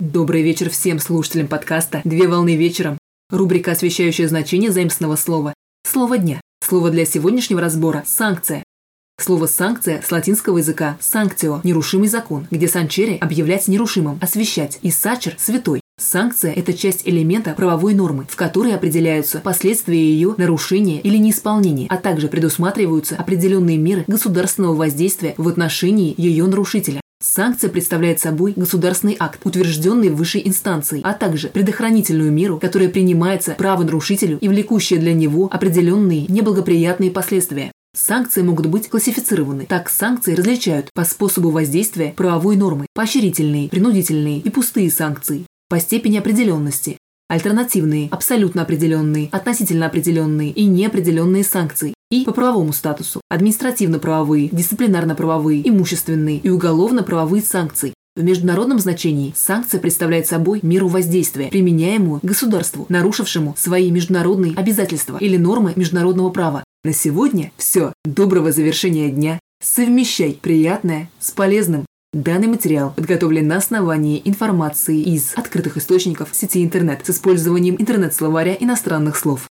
Добрый вечер всем слушателям подкаста «Две волны вечером». Рубрика, освещающая значение заимственного слова. Слово дня. Слово для сегодняшнего разбора – санкция. Слово «санкция» с латинского языка «санктио» – нерушимый закон, где санчере – объявлять нерушимым, освещать, и сачер – святой. Санкция – это часть элемента правовой нормы, в которой определяются последствия ее нарушения или неисполнения, а также предусматриваются определенные меры государственного воздействия в отношении ее нарушителя. Санкция представляет собой государственный акт, утвержденный высшей инстанцией, а также предохранительную меру, которая принимается правонарушителю и влекущая для него определенные неблагоприятные последствия. Санкции могут быть классифицированы. Так, санкции различают по способу воздействия правовой нормы, поощрительные, принудительные и пустые санкции, по степени определенности, альтернативные, абсолютно определенные, относительно определенные и неопределенные санкции, и по правовому статусу, административно-правовые, дисциплинарно-правовые, имущественные и уголовно-правовые санкции. В международном значении санкция представляет собой меру воздействия, применяемую государству, нарушившему свои международные обязательства или нормы международного права. На сегодня все. Доброго завершения дня. Совмещай приятное с полезным. Данный материал подготовлен на основании информации из открытых источников сети интернет с использованием интернет-словаря иностранных слов.